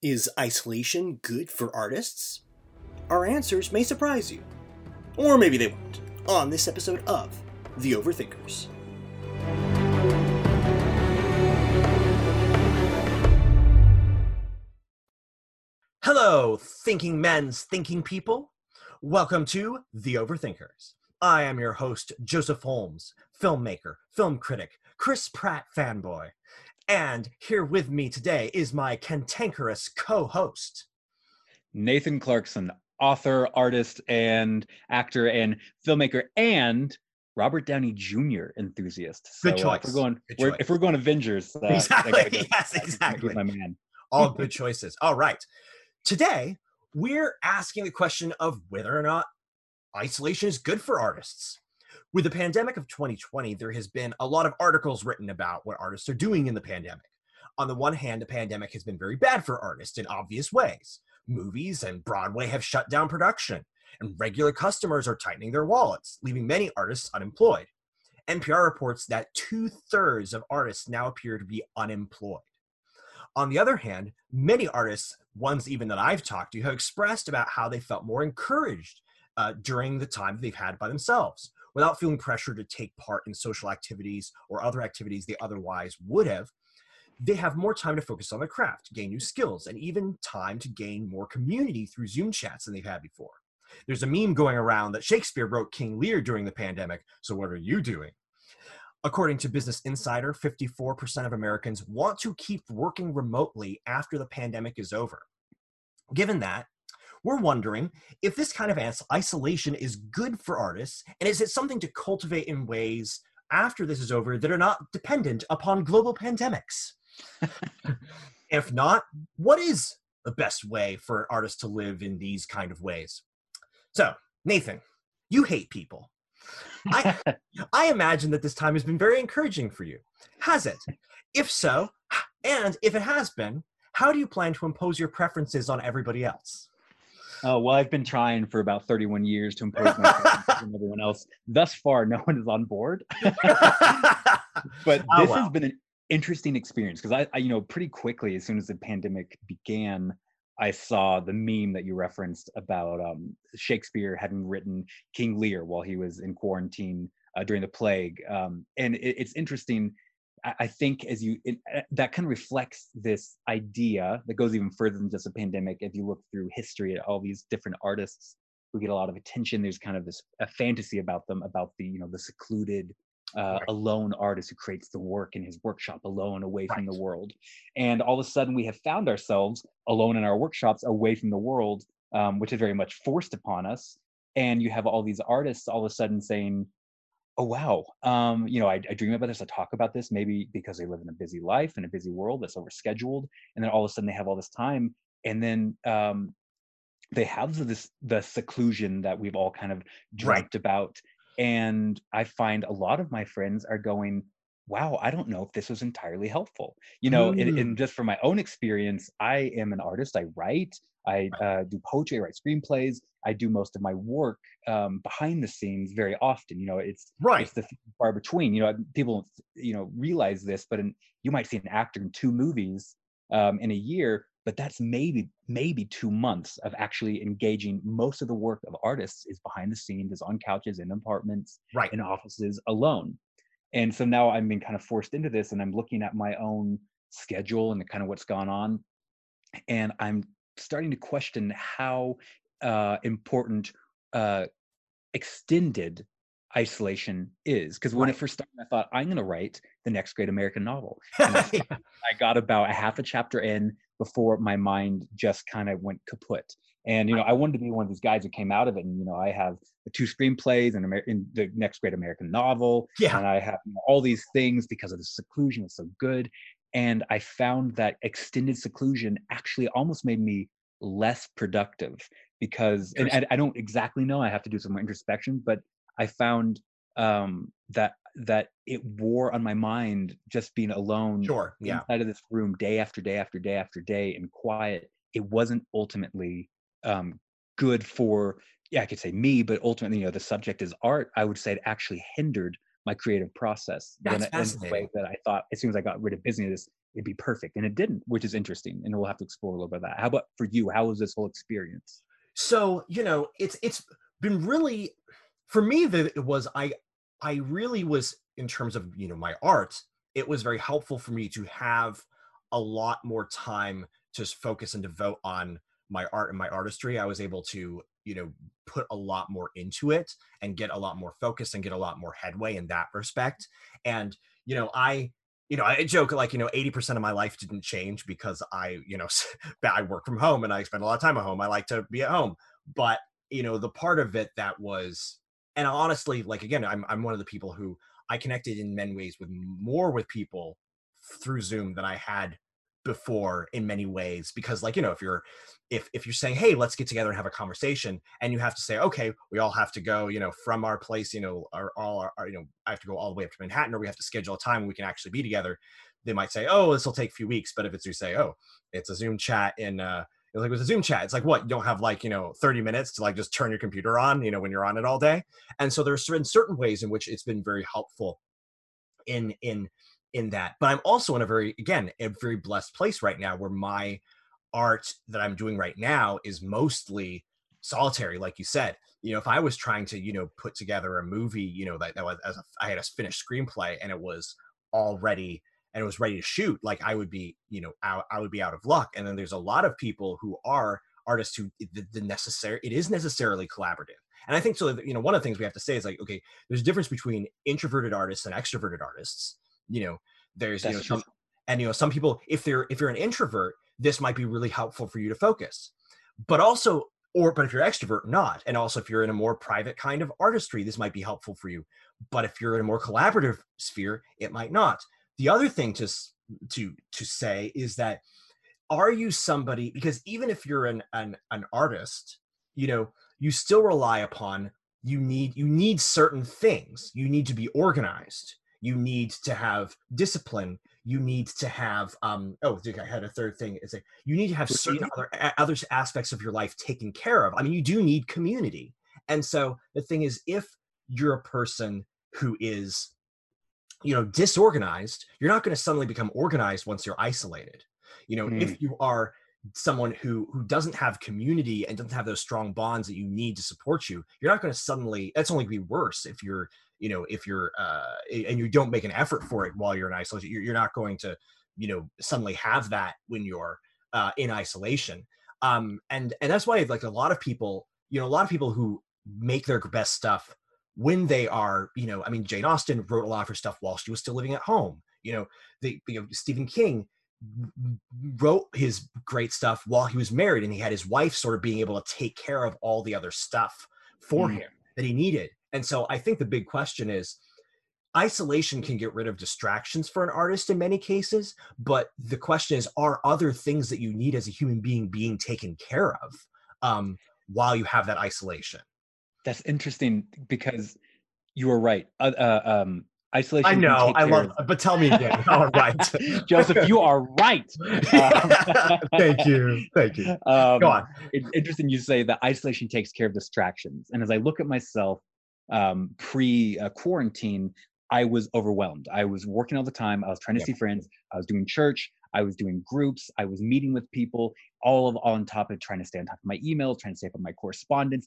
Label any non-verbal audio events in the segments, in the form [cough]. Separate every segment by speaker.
Speaker 1: Is isolation good for artists? Our answers may surprise you. Or maybe they won't, on this episode of The Overthinkers. Hello, thinking men's thinking people. Welcome to The Overthinkers. I am your host, Joseph Holmes, filmmaker, film critic, Chris Pratt fanboy. And here with me today is my cantankerous co host,
Speaker 2: Nathan Clarkson, author, artist, and actor, and filmmaker, and Robert Downey Jr. enthusiast.
Speaker 1: Good
Speaker 2: so, uh,
Speaker 1: choice.
Speaker 2: if we're going,
Speaker 1: Good
Speaker 2: we're,
Speaker 1: choice.
Speaker 2: if we're going Avengers, uh,
Speaker 1: Exactly.
Speaker 2: go-
Speaker 1: Yes, exactly.
Speaker 2: My man.
Speaker 1: All [laughs] good choices. All right. Today, we're asking the question of whether or not isolation is good for artists. With the pandemic of 2020, there has been a lot of articles written about what artists are doing in the pandemic. On the one hand, the pandemic has been very bad for artists in obvious ways. Movies and Broadway have shut down production, and regular customers are tightening their wallets, leaving many artists unemployed. NPR reports that two thirds of artists now appear to be unemployed. On the other hand, many artists, ones even that I've talked to, have expressed about how they felt more encouraged uh, during the time they've had by themselves without feeling pressure to take part in social activities or other activities they otherwise would have. They have more time to focus on their craft, gain new skills, and even time to gain more community through Zoom chats than they've had before. There's a meme going around that Shakespeare wrote King Lear during the pandemic, so what are you doing? According to Business Insider, 54% of Americans want to keep working remotely after the pandemic is over. Given that, we're wondering if this kind of isolation is good for artists, and is it something to cultivate in ways after this is over that are not dependent upon global pandemics? [laughs] if not, what is the best way for artists to live in these kind of ways? So, Nathan, you hate people. I, I imagine that this time has been very encouraging for you. Has it? If so, and if it has been, how do you plan to impose your preferences on everybody else?
Speaker 2: Oh well, I've been trying for about 31 years to impose my [laughs] on everyone else. Thus far, no one is on board. [laughs] but
Speaker 1: Oh,
Speaker 2: this
Speaker 1: wow.
Speaker 2: has been an interesting experience because I, I, you know, pretty quickly as soon as the pandemic began, I saw the meme that you referenced about um, Shakespeare having written King Lear while he was in quarantine uh, during the plague, um, and it, it's interesting. I, think as you it, uh, that kind of reflects this idea that goes even further than just a pandemic. If you look through history at all these different artists who get a lot of attention, there's kind of this a fantasy about them about the you know the secluded uh,
Speaker 1: Right.
Speaker 2: alone artist who creates the work in his workshop alone away from the world and all of a sudden we have found ourselves alone in our workshops away from the world um, which is very much forced upon us and you have all these artists all of a sudden saying oh wow. Um, you know I, I dream about this i talk about this maybe because they live in a busy life in a busy world that's overscheduled and then all of a sudden they have all this time and then um, they have this the seclusion that we've all kind of dreamt about and i find a lot of my friends are going wow i don't know if this was entirely helpful. You know and,
Speaker 1: Mm.
Speaker 2: and just from my own experience i am an artist i write i uh, do poetry i write screenplays i do most of my work um, behind the scenes very often you know it's
Speaker 1: right.
Speaker 2: it's the far between you know people you know realize this but in, you might see an actor in two movies um, in a year but that's maybe maybe two months of actually engaging most of the work of artists is behind the scenes is on couches in apartments
Speaker 1: Right.
Speaker 2: in offices alone and so now i'm being kind of forced into this and i'm looking at my own schedule and kind of what's gone on and i'm starting to question how uh, important uh, extended isolation is because when
Speaker 1: Right.
Speaker 2: it first started i thought i'm going to write the next great american novel [laughs] and I [laughs] I got about a half a chapter in before my mind just kind of went kaput. And you know, I wanted to be one of these guys who came out of it. And you know, I have the two screenplays and Amer- in the next great American novel,
Speaker 1: yeah.
Speaker 2: and I have you know, all these things because of the seclusion. It's so good. And I found that extended seclusion actually almost made me less productive because, and, and I don't exactly know. I have to do some more introspection, but I found um, that that it wore on my mind just being alone
Speaker 1: Sure. Yeah.
Speaker 2: inside of this room day after day after day after day in quiet it wasn't ultimately um, good for yeah i could say me but ultimately you know the subject is art i would say it actually hindered my creative process
Speaker 1: That's
Speaker 2: a, in a way that i thought as soon as i got rid of business, it'd be perfect and it didn't which is interesting and we'll have to explore a little bit of that. How about for you? How was this whole experience?
Speaker 1: So you know it's it's been really for me that it was i i really was in terms of you know my art it was very helpful for me to have a lot more time to focus and devote on my art and my artistry i was able to you know put a lot more into it and get a lot more focus and get a lot more headway in that respect. And you know i you know i joke like you know 80% of my life didn't change because i you know [laughs] i work from home and i spend a lot of time at home. I like to be at home. But you know the part of it that was and honestly like again i'm, I'm one of the people who i connected in many ways with more with people through zoom than i had before in many ways because like you know if you're if if you're saying hey let's get together and have a conversation and you have to say okay we all have to go you know from our place you know our all our, our you know i have to go all the way up to manhattan or we have to schedule a time we can actually be together they might say oh this will take a few weeks but if it's you say oh it's a zoom chat in uh it's like with a zoom chat it's like what you don't have like you know 30 minutes to like just turn your computer on you know when you're on it all day? And so there's certain certain ways in which it's been very helpful in in in that but i'm also in a very again a very blessed place right now where my art that i'm doing right now is mostly solitary like you said. You know if i was trying to you know put together a movie you know that, that was as a, i had a finished screenplay and it was already and it was ready to shoot like i would be you know out, i would be out of luck. And then there's a lot of people who are artists who the, the necessary it is necessarily collaborative. And i think so you know one of the things we have to say is like okay there's a difference between introverted artists and extroverted artists you know there's That's you know some, and you know some people if they're if you're an introvert this might be really helpful for you to focus. But also or but if you're extrovert not. And also if you're in a more private kind of artistry this might be helpful for you. But if you're in a more collaborative sphere it might not. The other thing to to to say is that are you somebody because even if you're an an, an artist you know you still rely upon you need you need certain things. You need to be organized you need to have discipline you need to have um oh i had a third thing it's like you need to have certain other other aspects of your life taken care of. I mean you do need community. And so the thing is if you're a person who is you know disorganized you're not going to suddenly become organized once you're isolated. You know mm. if you are someone who who doesn't have community and doesn't have those strong bonds that you need to support you you're not going to suddenly that's only going to be worse if you're you know if you're uh and you don't make an effort for it while you're in isolation you're, you're not going to you know suddenly have that when you're uh in isolation. Um and and that's why like a lot of people you know a lot of people who make their best stuff when they are you know i mean jane austen wrote a lot of her stuff while she was still living at home. You know the you know stephen king wrote his great stuff while he was married and he had his wife sort of being able to take care of all the other stuff for mm. him that he needed and so I think the big question is isolation can get rid of distractions for an artist in many cases, but the question is are other things that you need as a human being being taken care of um, while you have that isolation?
Speaker 2: That's interesting because you are right. Uh, uh, um, isolation.
Speaker 1: I know. I love, of... but tell me again. [laughs] All right,
Speaker 2: Joseph, you are right. [laughs]
Speaker 1: Thank you. Thank you. Um, Go on.
Speaker 2: It's interesting you say that isolation takes care of distractions, and as I look at myself um, pre quarantine, I was overwhelmed. I was working all the time. I was trying to see friends. I was doing church. I was doing groups. I was meeting with people, all of all on top of trying to stay on top of my email, trying to stay up on my correspondence.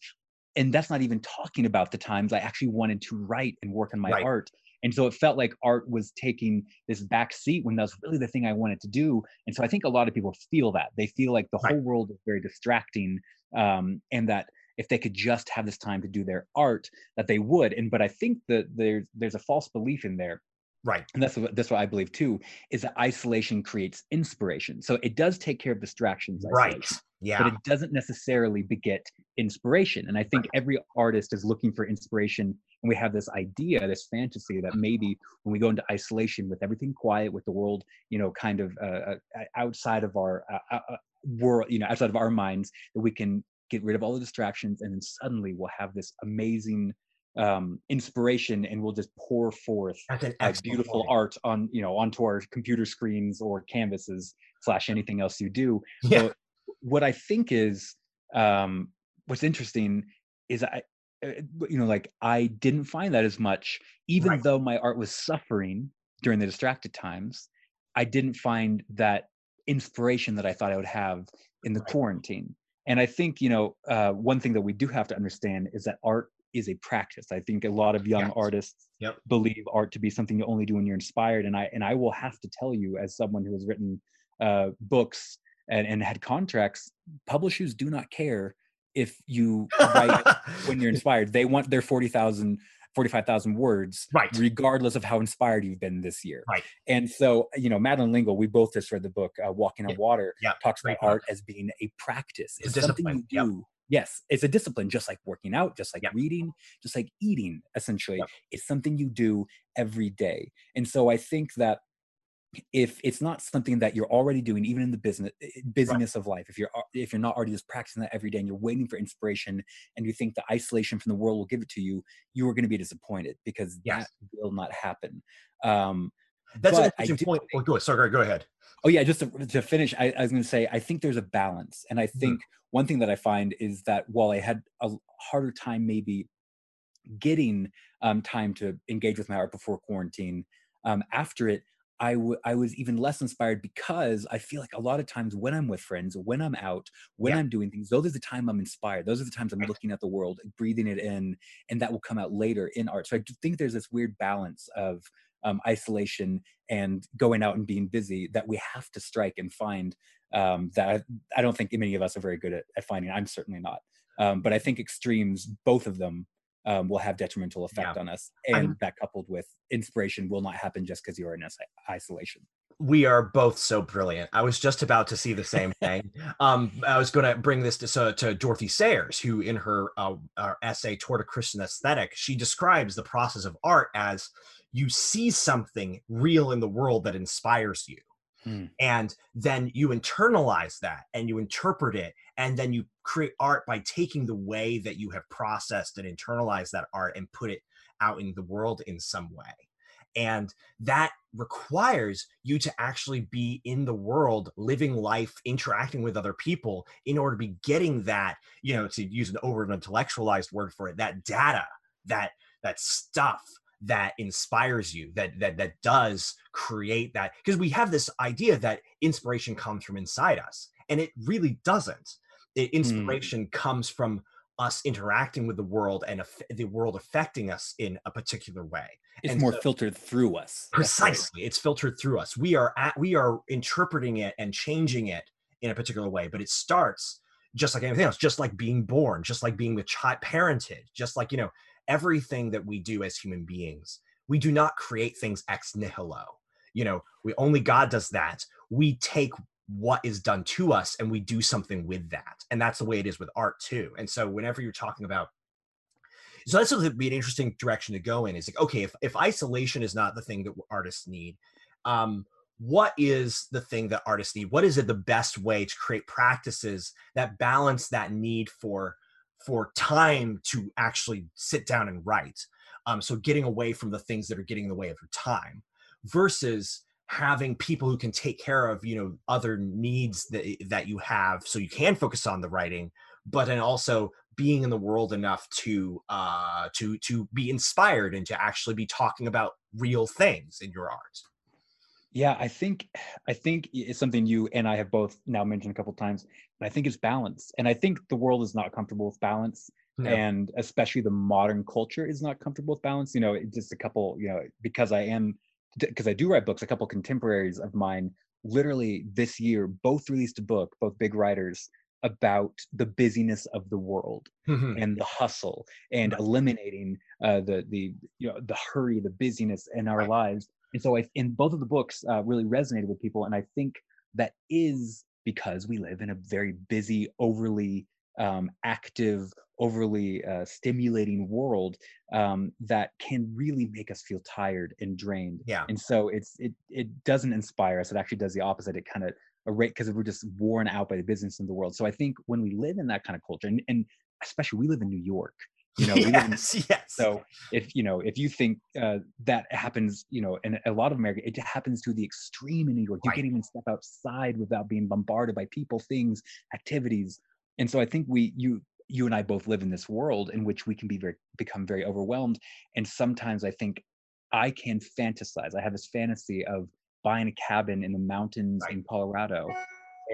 Speaker 2: And that's not even talking about the times I actually wanted to write and work on my right. art. And so it felt like art was taking this back seat when that was really the thing I wanted to do. And so I think a lot of people feel that. They feel like the right. whole world is very distracting um, and that if they could just have this time to do their art that they would and but i think that there's there's a false belief in there.
Speaker 1: Right.
Speaker 2: And that's what that's what i believe too is that isolation creates inspiration. So it does take care of distractions
Speaker 1: right. yeah.
Speaker 2: but it doesn't necessarily beget inspiration. And i think right. every artist is looking for inspiration and we have this idea this fantasy that maybe when we go into isolation with everything quiet with the world you know kind of uh, uh outside of our uh, uh, world you know outside of our minds that we can get rid of all the distractions, and then suddenly we'll have this amazing um, inspiration, and we'll just pour forth like beautiful point. art on you know onto our computer screens or canvases slash anything else you do. Yeah. So what I think is um, what's interesting is I uh, you know like I didn't find that as much, even right. though my art was suffering during the distracted times. I didn't find that inspiration that I thought I would have in the
Speaker 1: Right.
Speaker 2: quarantine. And I think, you know, uh, one thing that we do have to understand is that art is a practice. I think a lot of young
Speaker 1: Yes.
Speaker 2: artists
Speaker 1: Yep.
Speaker 2: believe art to be something you only do when you're inspired. And I and I will have to tell you, as someone who has written uh, books and, and had contracts, publishers do not care if you write [laughs] when you're inspired. They want their 40,000, 45,000 words,
Speaker 1: Right.
Speaker 2: regardless of how inspired you've been this year.
Speaker 1: Right.
Speaker 2: And so, you know, Madeleine L'Engle, we both just read the book, uh, Walking on
Speaker 1: Yeah.
Speaker 2: Water,
Speaker 1: Yeah,
Speaker 2: talks about art as being a practice.
Speaker 1: It's
Speaker 2: It's something you
Speaker 1: yep.
Speaker 2: do. Yes, it's a discipline, just like working out, just like
Speaker 1: Yep.
Speaker 2: reading, just like eating, essentially.
Speaker 1: Yep.
Speaker 2: It's something you do every day. And so I think that if it's not something that you're already doing even in the business eh, busyness of life if you're if you're not already just practicing that every day and you're waiting for inspiration and you think the isolation from the world will give it to you you are going to be disappointed because
Speaker 1: Yes.
Speaker 2: that will not happen um
Speaker 1: That's an interesting
Speaker 2: do
Speaker 1: point. Oh, go, sorry, go ahead.
Speaker 2: Oh yeah, just to, to finish, I, I was going to say I think there's a balance, and I
Speaker 1: Mm-hmm.
Speaker 2: think one thing that I find is that while I had a harder time maybe getting um, time to engage with my art before quarantine, um, after it, I w- I was even less inspired because I feel like a lot of times when I'm with friends, when I'm out, when
Speaker 1: Yeah.
Speaker 2: I'm doing things, those are the time I'm inspired. Those are the times I'm looking at the world, breathing it in, and that will come out later in art. So I do think there's this weird balance of um, isolation and going out and being busy that we have to strike and find um, that I, I don't think many of us are very good at, at finding. I'm certainly not. Um, but I think extremes, both of them, um, will have detrimental effect on us. And that coupled with inspiration will not happen just because you're in is- isolation.
Speaker 1: we are both so brilliant. I was just about to see the same [laughs] thing. um, I was going to bring this to, so, to Dorothy Sayers, who in her uh, essay "Toward a Christian Aesthetic, she describes the process of art as you see something real in the world that inspires you,
Speaker 2: Hmm.
Speaker 1: and then you internalize that and you interpret it, and then you create art by taking the way that you have processed and internalized that art and put it out in the world in some way. And that requires you to actually be in the world, living life, interacting with other people in order to be getting that, you know, to use an over intellectualized word for it, that data, that that stuff that inspires you, that that that does create that. Because we have this idea that inspiration comes from inside us, and it really doesn't. It, hmm. inspiration comes from us interacting with the world and aff- the world affecting us in a particular way.
Speaker 2: It's
Speaker 1: And
Speaker 2: more
Speaker 1: so-
Speaker 2: filtered through us.
Speaker 1: Precisely it's filtered through us. We are at we are interpreting it and changing it in a particular way but it starts just like anything else just like being born just like being the child parented just like you know everything that we do as human beings. We do not create things ex nihilo. You know we only god does that. We take what is done to us and we do something with that and that's the way it is with art too and so whenever you're talking about so that's would be an interesting direction to go in. Is like, okay, if, if isolation is not the thing that artists need, um, what is the thing that artists need? What is it the best way to create practices that balance that need for for time to actually sit down and write? Um, so getting away from the things that are getting in the way of your time, versus having people who can take care of you know other needs that that you have, so you can focus on the writing, but then also being in the world enough to uh to to be inspired and to actually be talking about real things in your art
Speaker 2: Yeah, I think I think it's something you and I have both now mentioned a couple times. And I think it's balance, and I think the world is not comfortable with balance,
Speaker 1: No.
Speaker 2: and especially the modern culture is not comfortable with balance. You know, just a couple. You know, because I am because I do write books. A couple contemporaries of mine, literally this year, both released a book, both big writers about the busyness of the world and the hustle and
Speaker 1: Right.
Speaker 2: eliminating uh, the the you know the hurry, the busyness in our lives. And so, I in both of the books uh, really resonated with people, and I think that is because we live in a very busy, overly um, active, overly uh, stimulating world um, that can really make us feel tired and drained.
Speaker 1: yeah
Speaker 2: And so it's it it doesn't inspire us. It actually does the opposite. It kind of a rate because we're just worn out by the business in the world. So I think when we live in that kind of culture, and, and especially we live in New York, you know, we in, [laughs]
Speaker 1: yes yes
Speaker 2: so if you know if you think uh, that happens, you know, in a lot of America, it happens to the extreme in New York. You
Speaker 1: Right.
Speaker 2: can't even step outside without being bombarded by people, things, activities. And so I think we you you and I both live in this world in which we can be very become very overwhelmed. And sometimes I think I can fantasize. I have this fantasy of buying a cabin in the mountains
Speaker 1: Right.
Speaker 2: in Colorado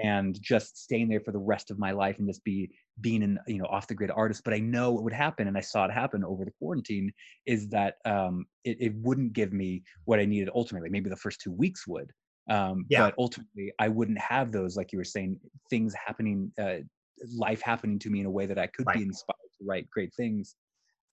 Speaker 2: and just staying there for the rest of my life and just be being an you know off the grid artist but i know what would happen and i saw it happen over the quarantine is that um it, it wouldn't give me what i needed ultimately maybe the first two weeks would um
Speaker 1: Yeah.
Speaker 2: but ultimately i wouldn't have those like you were saying things happening uh life happening to me in a way that i could
Speaker 1: Right.
Speaker 2: be inspired to write great things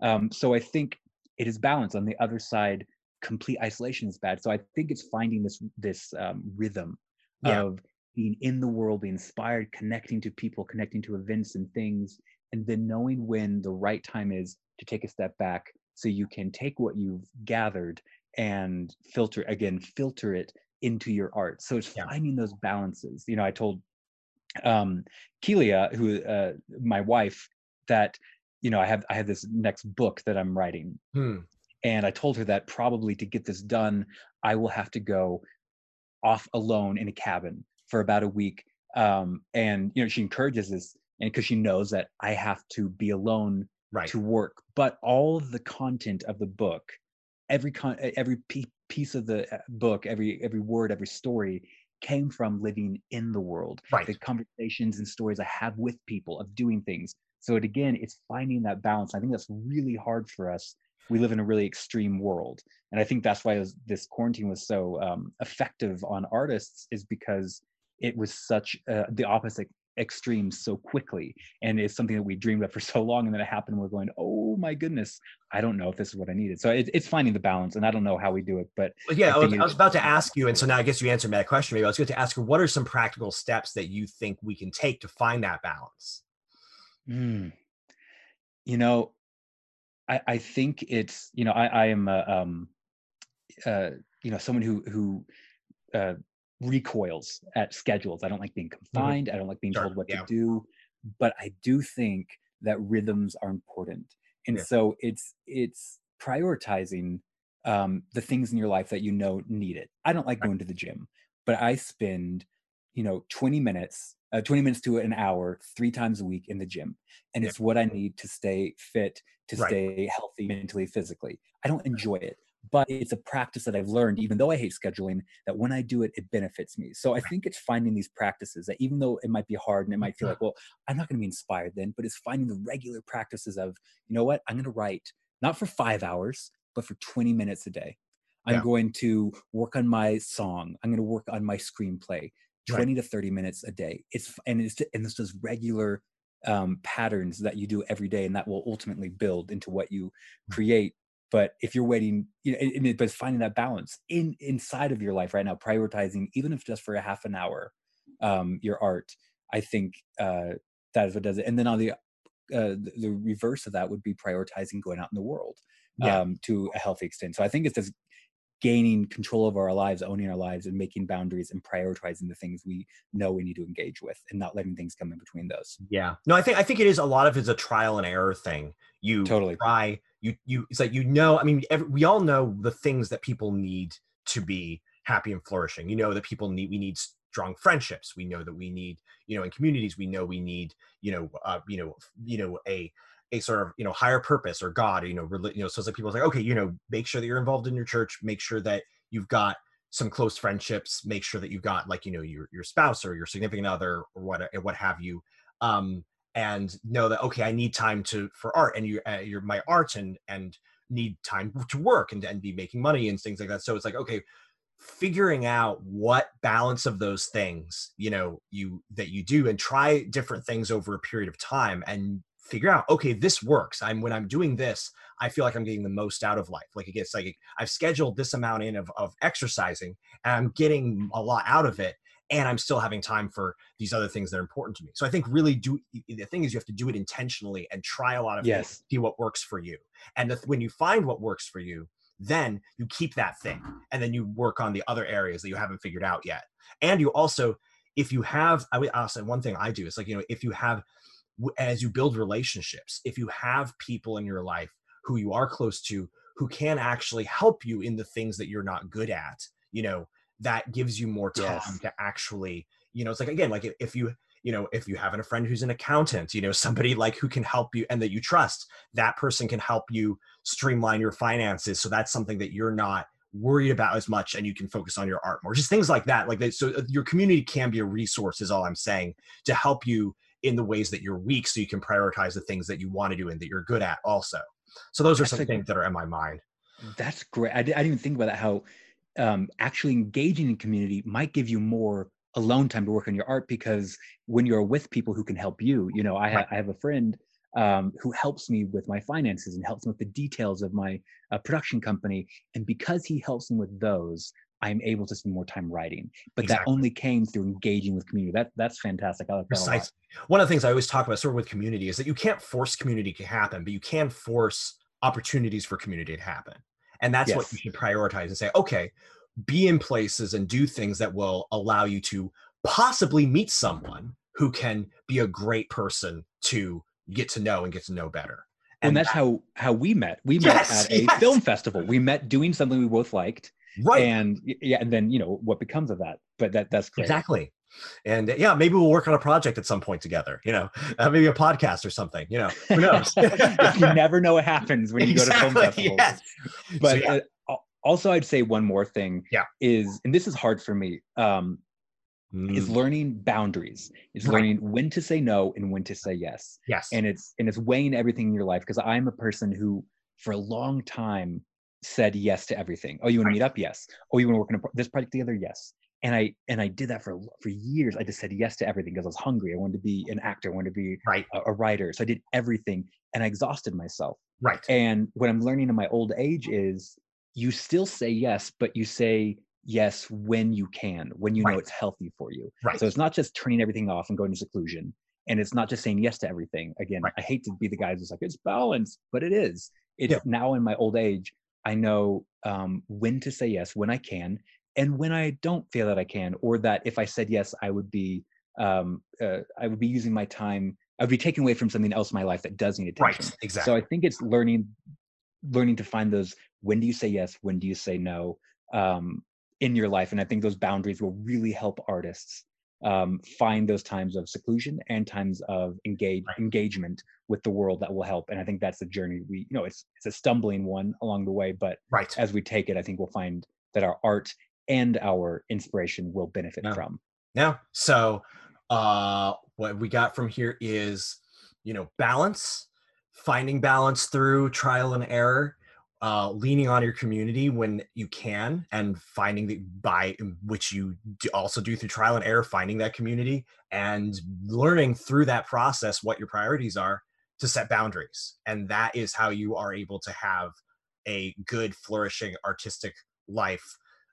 Speaker 2: um so i think it is balance on the other side complete isolation is bad so i think it's finding this this um, rhythm
Speaker 1: Yeah.
Speaker 2: of being in the world being inspired connecting to people connecting to events and things and then knowing when the right time is to take a step back so you can take what you've gathered and filter again filter it into your art so it's
Speaker 1: Yeah.
Speaker 2: finding those balances you know i told um kelia who uh my wife that you know i have i have this next book that i'm writing
Speaker 1: Hmm.
Speaker 2: and I told her that probably to get this done, I will have to go off alone in a cabin for about a week. Um, and you know, she encourages this, and because she knows that I have to be alone
Speaker 1: Right.
Speaker 2: to work. But all of the content of the book, every con, every piece of the uh, book, every every word, every story came from living in the world.
Speaker 1: Right.
Speaker 2: The conversations and stories I have with people of doing things. So it again, it's finding that balance. I think that's really hard for us. We live in a really extreme world, and I think that's why was, this quarantine was so um, effective on artists, is because it was such uh, the opposite extremes so quickly and it's something that we dreamed of for [laughs] so long and then it happened and we're going oh my goodness i don't know if this is what i needed so it, it's finding the balance and i don't know how we do it but
Speaker 1: yeah,
Speaker 2: I
Speaker 1: I was, I was about to ask you, and so now I guess you answered that question. Maybe I was going to ask you, what are some practical steps that you think we can take to find that balance?
Speaker 2: Mm. You know, I, I think it's you know I, I am a, um, uh, you know someone who who uh, recoils at schedules. I don't like being confined. I don't like being
Speaker 1: Sure,
Speaker 2: told what
Speaker 1: yeah.
Speaker 2: to do. But I do think that rhythms are important, and
Speaker 1: Yeah.
Speaker 2: so it's it's prioritizing um, the things in your life that you know need it. I don't like going to the gym, but I spend you know 20 minutes uh, 20 minutes to an hour three times a week in the gym and
Speaker 1: Yeah.
Speaker 2: it's what i need to stay fit to
Speaker 1: Right.
Speaker 2: stay healthy mentally physically i don't enjoy it but it's a practice that i've learned even though i hate scheduling that when i do it it benefits me. So i think it's finding these practices that even though it might be hard and it might feel like well i'm not going to be inspired then but it's finding the regular practices of you know what? I'm going to write not for five hours but for 20 minutes a day. I'm
Speaker 1: Yeah.
Speaker 2: going to work on my song. I'm going to work on my screenplay
Speaker 1: Right.
Speaker 2: 20 to 30 minutes a day. It's and it's and it's just regular um, patterns that you do every day and that will ultimately build into what you create but if you're waiting you know and, and it, but it's finding that balance in inside of your life right now prioritizing even if just for a half an hour um, your art i think uh, that is what does it and then on the uh, the, the reverse of that would be prioritizing going out in the world
Speaker 1: Yeah.
Speaker 2: um, to a healthy extent so i think it's just gaining control of our lives owning our lives and making boundaries and prioritizing the things we know we need to engage with and not letting things come in between those
Speaker 1: Yeah. No, I think I think it is a lot of it's a trial and error thing. You
Speaker 2: Totally.
Speaker 1: try, you you it's like you know, I mean, every, we all know the things that people need to be happy and flourishing. You know that people need we need strong friendships. We know that we need, you know, in communities, we know we need, you know, uh, you know, you know, a a sort of you know higher purpose or God, you know, you know. So it's like people like, okay, you know, make sure that you're involved in your church. Make sure that you've got some close friendships. Make sure that you've got like you know your your spouse or your significant other or what what have you. Um, and know that okay, I need time to for art, and you uh, you're my art, and and need time to work and and be making money and things like that. So it's like okay, figuring out what balance of those things you know you that you do and try different things over a period of time and figure out okay this works. I'm when i'm doing this i feel like i'm getting the most out of life. Like it gets like i've scheduled this amount in of, of exercising and i'm getting a lot out of it and i'm still having time for these other things that are important to me. So i think really do the thing is you have to do it intentionally and try a lot of things
Speaker 2: yes.
Speaker 1: see what works for you. And the, when you find what works for you then you keep that thing and then you work on the other areas that you haven't figured out yet. And you also if you have i would also one thing i do is like you know if you have as you build relationships if you have people in your life who you are close to who can actually help you in the things that you're not good at you know that gives you more time
Speaker 2: Yes.
Speaker 1: to actually you know it's like again like if- you you know if you have a friend who's an accountant you know somebody like who can help you and that you trust that person can help you streamline your finances so that's something that you're not worried about as much and you can focus on your art more just things like that like that so uh, your community can be a resource is all i'm saying to help you in the ways that you're weak so you can prioritize the things that you want to do and that you're good at also so those are
Speaker 2: That's
Speaker 1: some
Speaker 2: a-
Speaker 1: things that are in my mind
Speaker 2: That's great. I, I didn't even think about that. How um, actually engaging in community might give you more alone time to work on your art because when you're with people who can help you, you know, I, ha-
Speaker 1: Right.
Speaker 2: I have a friend um, who helps me with my finances and helps me with the details of my uh, production company. And because he helps me with those, I'm able to spend more time writing. But that only came through engaging with community. That that's fantastic. I like that.
Speaker 1: Precisely. One of the things I always talk about, sort of with community, is that you can't force community to happen, but you can force opportunities for community to happen. And that's what you should prioritize and say, okay, be in places and do things that will allow you to possibly meet someone who can be a great person to get to know and get to know better.
Speaker 2: And that's
Speaker 1: that-
Speaker 2: how how we met. We
Speaker 1: Yes,
Speaker 2: met at a
Speaker 1: yes.
Speaker 2: film festival. We met doing something we both liked.
Speaker 1: Right.
Speaker 2: and yeah and then you know what becomes of that but that that's great
Speaker 1: Exactly. And yeah, maybe we'll work on a project at some point together, you know, uh, maybe a podcast or something, you know, who knows? [laughs]
Speaker 2: you never know what happens when you go to film
Speaker 1: Exactly,
Speaker 2: festivals
Speaker 1: yes.
Speaker 2: but
Speaker 1: So, yeah.
Speaker 2: uh, also i'd say one more thing
Speaker 1: Yeah.
Speaker 2: is and this is hard for me um is
Speaker 1: Mm,
Speaker 2: learning boundaries it's
Speaker 1: Right.
Speaker 2: learning when to say no and when to say yes
Speaker 1: yes.
Speaker 2: and it's and it's weighing everything in your life because i'm a person who for a long time said yes to everything oh you want to meet up yes oh you want to work on a pro- this project together yes and i and i did that for for years i just said yes to everything because i was hungry i wanted to be an actor i wanted to be
Speaker 1: right.
Speaker 2: a, a writer so i did everything and i exhausted myself
Speaker 1: Right.
Speaker 2: and what i'm learning in my old age is you still say yes but you say yes when you can when you know it's healthy for you
Speaker 1: Right.
Speaker 2: so it's not just turning everything off and going to seclusion. And it's not just saying yes to everything. Again,
Speaker 1: Right.
Speaker 2: I hate to be the guy who's like, it's balance, but it is. It's
Speaker 1: Yeah.
Speaker 2: now in my old age, I know um, when to say yes, when I can, and when I don't feel that I can, or that if I said yes, I would be um, uh, I would be using my time. I would be taken away from something else in my life that does need attention.
Speaker 1: Right. Exactly.
Speaker 2: So I think it's learning, learning to find those. When do you say yes? When do you say no? Um, in your life, and I think those boundaries will really help artists um, find those times of seclusion and times of engage
Speaker 1: Right.
Speaker 2: engagement with the world that will help. And I think that's the journey we, you know, it's it's a stumbling one along the way, but
Speaker 1: right.
Speaker 2: as we take it, I think we'll find that our art and our inspiration will benefit
Speaker 1: Yeah.
Speaker 2: from.
Speaker 1: Yeah. So uh what we got from here is, you know, balance, finding balance through trial and error, uh leaning on your community when you can and finding the by which you do also do through trial and error finding that community and learning through that process what your priorities are to set boundaries. And that is how you are able to have a good flourishing artistic life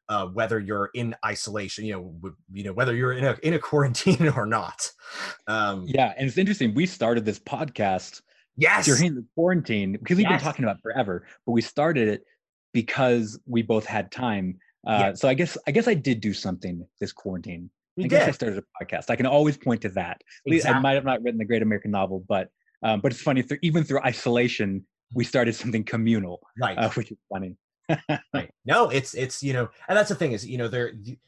Speaker 1: uh, whether you're in isolation, you know, w- you know whether you're in a in a quarantine [laughs] or not. Um,
Speaker 2: Yeah, and it's interesting. We started this podcast
Speaker 1: yes,
Speaker 2: during the quarantine because we've
Speaker 1: Yes.
Speaker 2: been talking about forever, but we started it because we both had time. Uh,
Speaker 1: Yeah.
Speaker 2: So I guess I guess I did do something this quarantine.
Speaker 1: you
Speaker 2: I guess I
Speaker 1: did
Speaker 2: started a podcast. I can always point to that. At least I might have not written the Great American Novel, but um, but it's funny. Through, even through isolation, we started something communal,
Speaker 1: right.
Speaker 2: uh, which is funny. [laughs]
Speaker 1: right no it's it's you know and that's the thing is you know there th-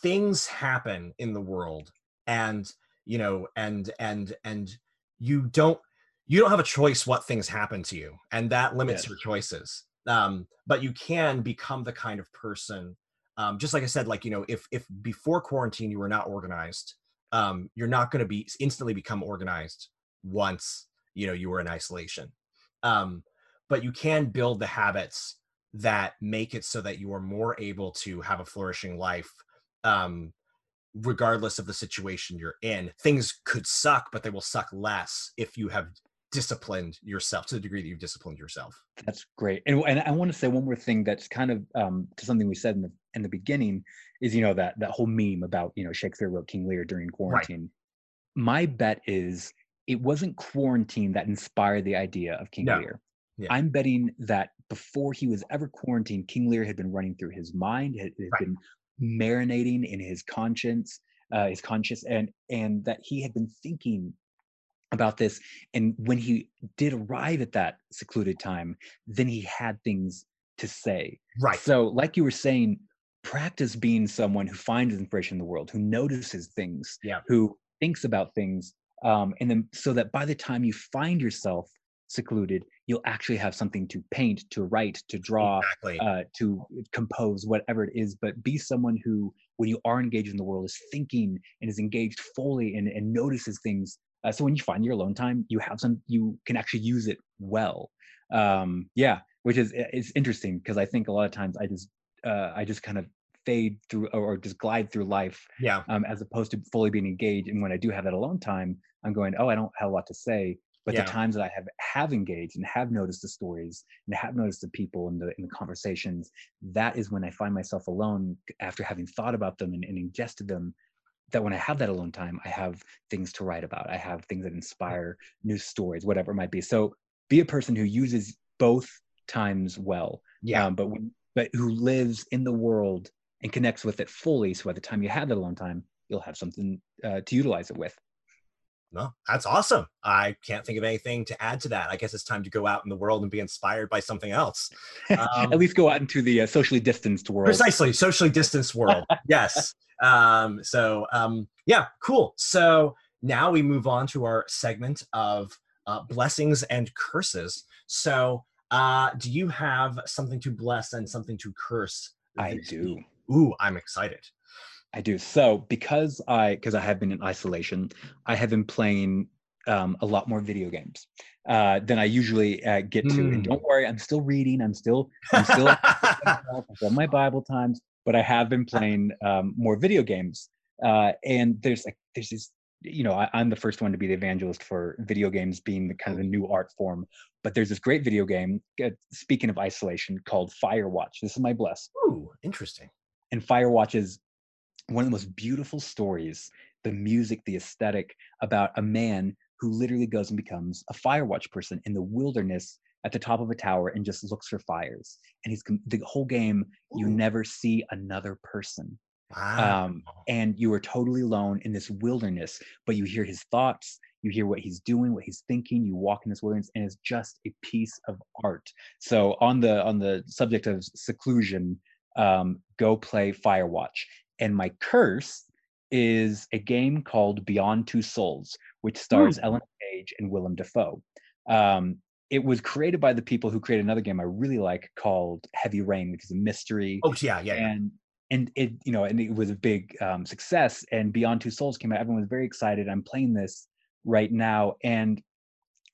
Speaker 1: things happen in the world and you know and and and you don't you don't have a choice what things happen to you and that limits
Speaker 2: Yes.
Speaker 1: your choices. Um but you can become the kind of person um just like i said like you know if if before quarantine you were not organized um you're not going to be instantly become organized once you know you were in isolation. Um but you can build the habits that make it so that you are more able to have a flourishing life um regardless of the situation you're in. Things could suck but they will suck less if you have disciplined yourself to the degree that you've disciplined yourself
Speaker 2: That's great. And, and I want to say one more thing that's kind of um, to something we said in the in the beginning is you know that that whole meme about you know Shakespeare wrote King Lear during quarantine. My bet is it wasn't quarantine that inspired the idea of King
Speaker 1: No.
Speaker 2: Lear.
Speaker 1: Yeah.
Speaker 2: I'm betting that before he was ever quarantined, King Lear had been running through his mind, had, had
Speaker 1: Right.
Speaker 2: been marinating in his conscience, uh, his conscious, and and that he had been thinking about this. And when he did arrive at that secluded time, then he had things to say.
Speaker 1: right
Speaker 2: So, like you were saying, practice being someone who finds inspiration in the world, who notices things,
Speaker 1: Yeah.
Speaker 2: who thinks about things, um, and then so that by the time you find yourself secluded, you'll actually have something to paint, to write, to draw,
Speaker 1: exactly.
Speaker 2: uh, to compose, whatever it is. But be someone who, when you are engaged in the world, is thinking and is engaged fully and, and notices things. Uh, so when you find your alone time, you have some, you can actually use it well. Um, yeah, which is it's interesting because I think a lot of times I just uh, I just kind of fade through or just glide through life
Speaker 1: yeah.
Speaker 2: um, as opposed to fully being engaged. And when I do have that alone time, I'm going, oh, I don't have a lot to say. But
Speaker 1: Yeah.
Speaker 2: the times that I have have engaged and have noticed the stories and have noticed the people and the, and the conversations, that is when I find myself alone after having thought about them and, and ingested them. That when I have that alone time, I have things to write about. I have things that inspire new stories, whatever it might be. So be a person who uses both times well
Speaker 1: Yeah.
Speaker 2: um, but when, but who lives in the world and connects with it fully. So by the time you have that alone time, you'll have something uh, to utilize it with.
Speaker 1: No, that's awesome. I can't think of anything to add to that. I guess it's time to go out in the world and be inspired by something else. [laughs] Um,
Speaker 2: At least go out into the uh, socially distanced world.
Speaker 1: Precisely, socially distanced world. yes. Um, so um, yeah, cool. So now we move on to our segment of uh, blessings and curses. So uh, do you have something to bless and something to curse?
Speaker 2: I do.
Speaker 1: week? Ooh, I'm excited.
Speaker 2: I do. So because I because I have been in isolation, I have been playing um, a lot more video games uh, than I usually uh, get to.
Speaker 1: Mm.
Speaker 2: And don't worry, I'm still reading. I'm still I'm still [laughs] I've my Bible times, but I have been playing um, more video games. Uh, and there's like there's this, you know, I, I'm the first one to be the evangelist for video games being the kind of the new art form. But there's this great video game. Uh, speaking of isolation, called Firewatch. This is my bless
Speaker 1: Ooh, interesting.
Speaker 2: and Firewatch is one of the most beautiful stories. The music, the aesthetic about a man who literally goes and becomes a Firewatch person in the wilderness at the top of a tower and just looks for fires. And he's the whole game. You
Speaker 1: Ooh.
Speaker 2: never see another person,
Speaker 1: Wow.
Speaker 2: um, and you are totally alone in this wilderness. But you hear his thoughts. You hear what he's doing, what he's thinking. You walk in this wilderness, and it's just a piece of art. So on the on the subject of seclusion, um, go play Firewatch. And my curse is a game called Beyond Two Souls, which stars Ellen Page and Willem Dafoe. Um, it was created by the people who created another game I really like called Heavy Rain, which is a mystery
Speaker 1: oh, yeah, yeah. yeah.
Speaker 2: and and it you know and it was a big um, success and beyond two souls came out everyone was very excited i'm playing this right now and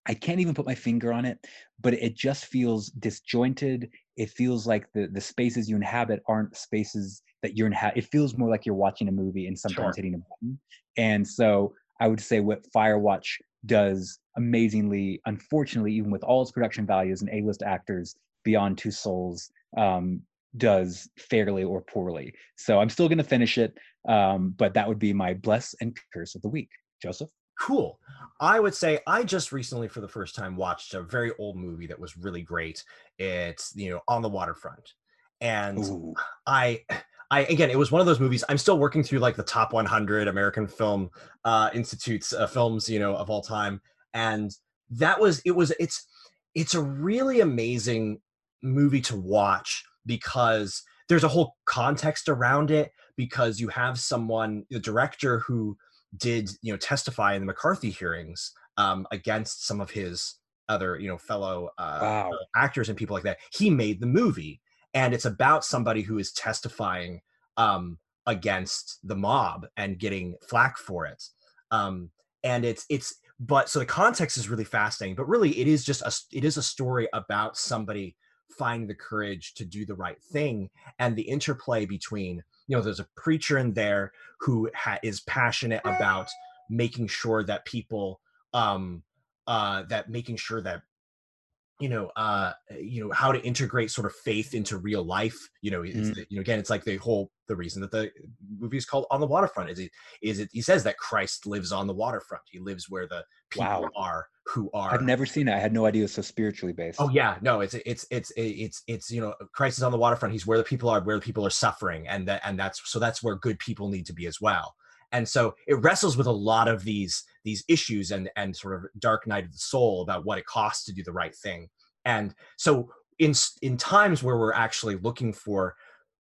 Speaker 2: i can't even put my finger on it but it just feels disjointed it feels like the the spaces you inhabit aren't spaces that you're inhabit it feels more like you're watching a movie and sometimes
Speaker 1: Sure.
Speaker 2: hitting a button and so i would say what firewatch does amazingly unfortunately even with all its production values and a-list actors beyond two souls um, does fairly or poorly. So I'm still going to finish it, um, but that would be my bless and curse of the week. Joseph,
Speaker 1: Cool. I would say I just recently, for the first time, watched a very old movie that was really great. It's you know on the waterfront, and
Speaker 2: Ooh,
Speaker 1: I, I again, it was one of those movies. I'm still working through like the top 100 American Film uh, Institute's uh, films, you know, of all time, and that was it was it's it's a really amazing movie to watch because there's a whole context around it because you have someone the director who did you know testify in the McCarthy hearings um, against some of his other you know fellow uh,
Speaker 2: Wow.
Speaker 1: actors and people like that. He made the movie, and it's about somebody who is testifying um, against the mob and getting flack for it. Um, and it's it's but so the context is really fascinating. But really, it is just a it is a story about somebody finding the courage to do the right thing and the interplay between you know there's a preacher in there who ha- is passionate about making sure that people um uh that making sure that you know uh you know how to integrate sort of faith into real life you know it's
Speaker 2: Mm.
Speaker 1: the- you know again it's like the whole the reason that the movie is called on the waterfront is it is it he says that christ lives on the waterfront he lives where the people
Speaker 2: Wow.
Speaker 1: are who are
Speaker 2: I've never seen it. I had no idea it was so spiritually based.
Speaker 1: Oh yeah, no, it's it's it's it's it's you know, Christ is on the waterfront. He's where the people are, where the people are suffering, and that and that's so that's where good people need to be as well. And so it wrestles with a lot of these these issues and and sort of dark night of the soul about what it costs to do the right thing. And so in in times where we're actually looking for,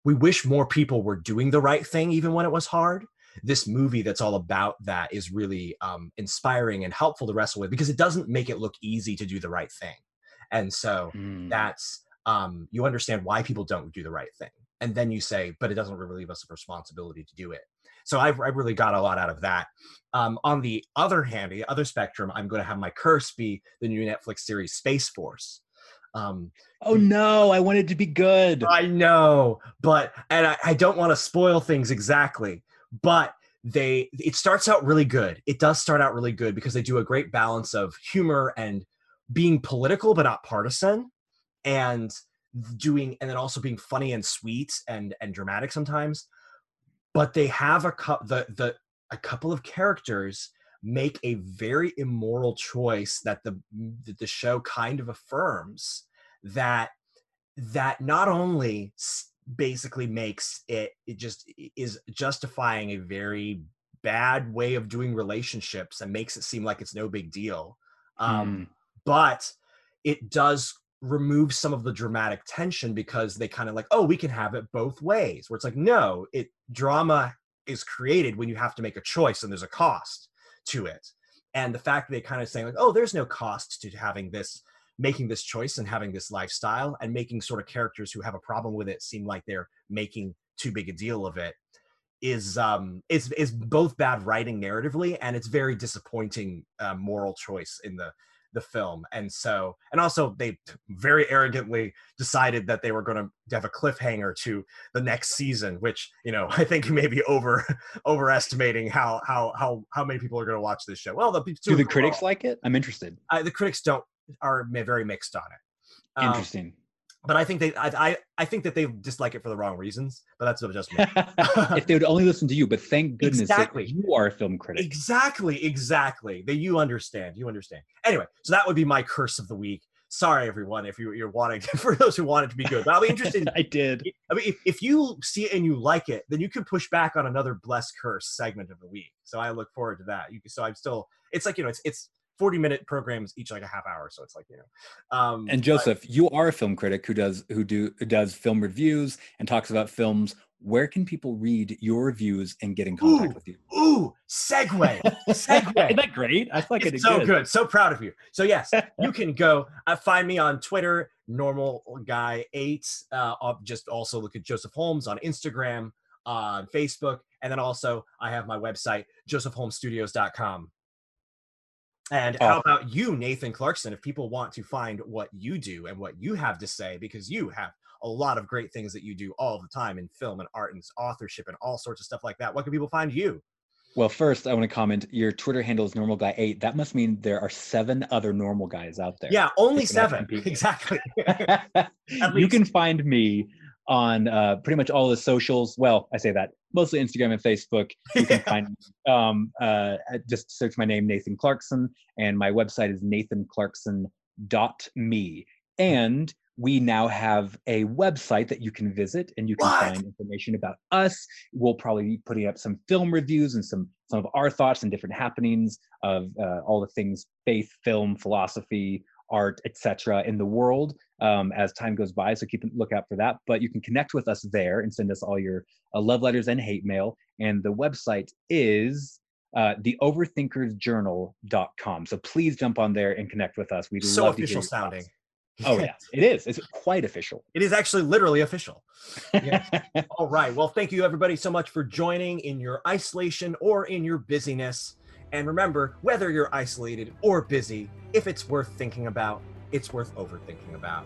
Speaker 1: we wish more people were doing the right thing even when it was hard. this movie that's all about that is really um, inspiring and helpful to wrestle with because it doesn't make it look easy to do the right thing and so
Speaker 2: Mm.
Speaker 1: that's um, you understand why people don't do the right thing and then you say but it doesn't relieve us of responsibility to do it so i've, I've really got a lot out of that um, on the other hand the other spectrum i'm going to have my curse be the new netflix series space force um,
Speaker 2: oh no, I want it to be good.
Speaker 1: I know, but and I, I don't want to spoil things exactly, but they it starts out really good. It does start out really good because they do a great balance of humor and being political but not partisan, and doing and then also being funny and sweet and and dramatic sometimes. But they have a the the a couple of characters make a very immoral choice that the that the show kind of affirms that that not only basically makes it it just is justifying a very bad way of doing relationships and makes it seem like it's no big deal um but it does remove some of the dramatic tension because they kind of like oh we can have it both ways where it's like no it drama is created when you have to make a choice and there's a cost to it. And the fact that they kind of saying like oh there's no cost to having this making this choice and having this lifestyle and making sort of characters who have a problem with it seem like they're making too big a deal of it is um is is both bad writing narratively and it's very disappointing uh, moral choice in the the film and so and also they very arrogantly decided that they were going to have a cliffhanger to the next season which you know [laughs] i think may be over overestimating how how how how many people are going to watch this show well the
Speaker 2: Do the critics like it? I'm interested.
Speaker 1: uh, the critics don't are very mixed on it Um,
Speaker 2: Interesting.
Speaker 1: But i think they I, I i think that they dislike it for the wrong reasons but that's just me [laughs]
Speaker 2: if they would only listen to you, but thank goodness
Speaker 1: Exactly.
Speaker 2: you are a film critic.
Speaker 1: Exactly, exactly. That you understand. You understand. Anyway, so that would be my curse of the week. Sorry, everyone, if you, you're wanting [laughs] for those who want it to be good. But I'll be interested. [laughs]
Speaker 2: I did.
Speaker 1: I mean, if, if you see it and you like it, then you can push back on another blessed curse segment of the week. So I look forward to that. You so I'm still. It's like you know, it's it's 40 minute programs each like a half hour. So it's like you know. Um,
Speaker 2: And
Speaker 1: but-
Speaker 2: Joseph, you are a film critic who does who do who does film reviews and talks about films. Where can people read your reviews and get in contact
Speaker 1: Ooh,
Speaker 2: with you?
Speaker 1: ooh, segue, segue. [laughs]
Speaker 2: Isn't that great? I feel like
Speaker 1: It's so
Speaker 2: good.
Speaker 1: good. So proud of you. So yes, [laughs] you can go uh, find me on Twitter, normal guy eight. Uh, I'll just also look at Joseph Holmes on Instagram, on Facebook, and then also I have my website, josephholmesstudios.com. And how about you, Nathan Clarkson? If people want to find what you do and what you have to say, because you have a lot of great things that you do all the time in film and art and authorship and all sorts of stuff like that. What can people find you?
Speaker 2: Well, first I want to comment. Your Twitter handle is normal guy eight. That must mean there are seven other normal guys out there.
Speaker 1: Yeah, only
Speaker 2: Just gonna have to
Speaker 1: seven. [laughs] [laughs] Exactly. [laughs]
Speaker 2: you can find me on uh, pretty much all the socials. Well, I say that mostly Instagram and Facebook. You can [laughs] find me, um, uh, just search my name, Nathan Clarkson, and my website is nathanclarkson.me. And we now have a website that you can visit and you can
Speaker 1: What?
Speaker 2: find information about us. We'll probably be putting up some film reviews and some some of our thoughts and different happenings of uh, all the things faith, film, philosophy, art, etc. in the world um, as time goes by. So keep a lookout for that. But you can connect with us there and send us all your uh, love letters and hate mail. And the website is uh, theoverthinkersjournal.com. So please jump on there and connect with us. We'd
Speaker 1: so
Speaker 2: love to hear
Speaker 1: official
Speaker 2: your
Speaker 1: sounding.
Speaker 2: thoughts. Oh yes, [laughs] it is. It's quite official.
Speaker 1: It is actually literally official. [laughs] All right. Well, thank you everybody so much for joining in your isolation or in your busyness. And remember, whether you're isolated or busy, if it's worth thinking about, it's worth overthinking about.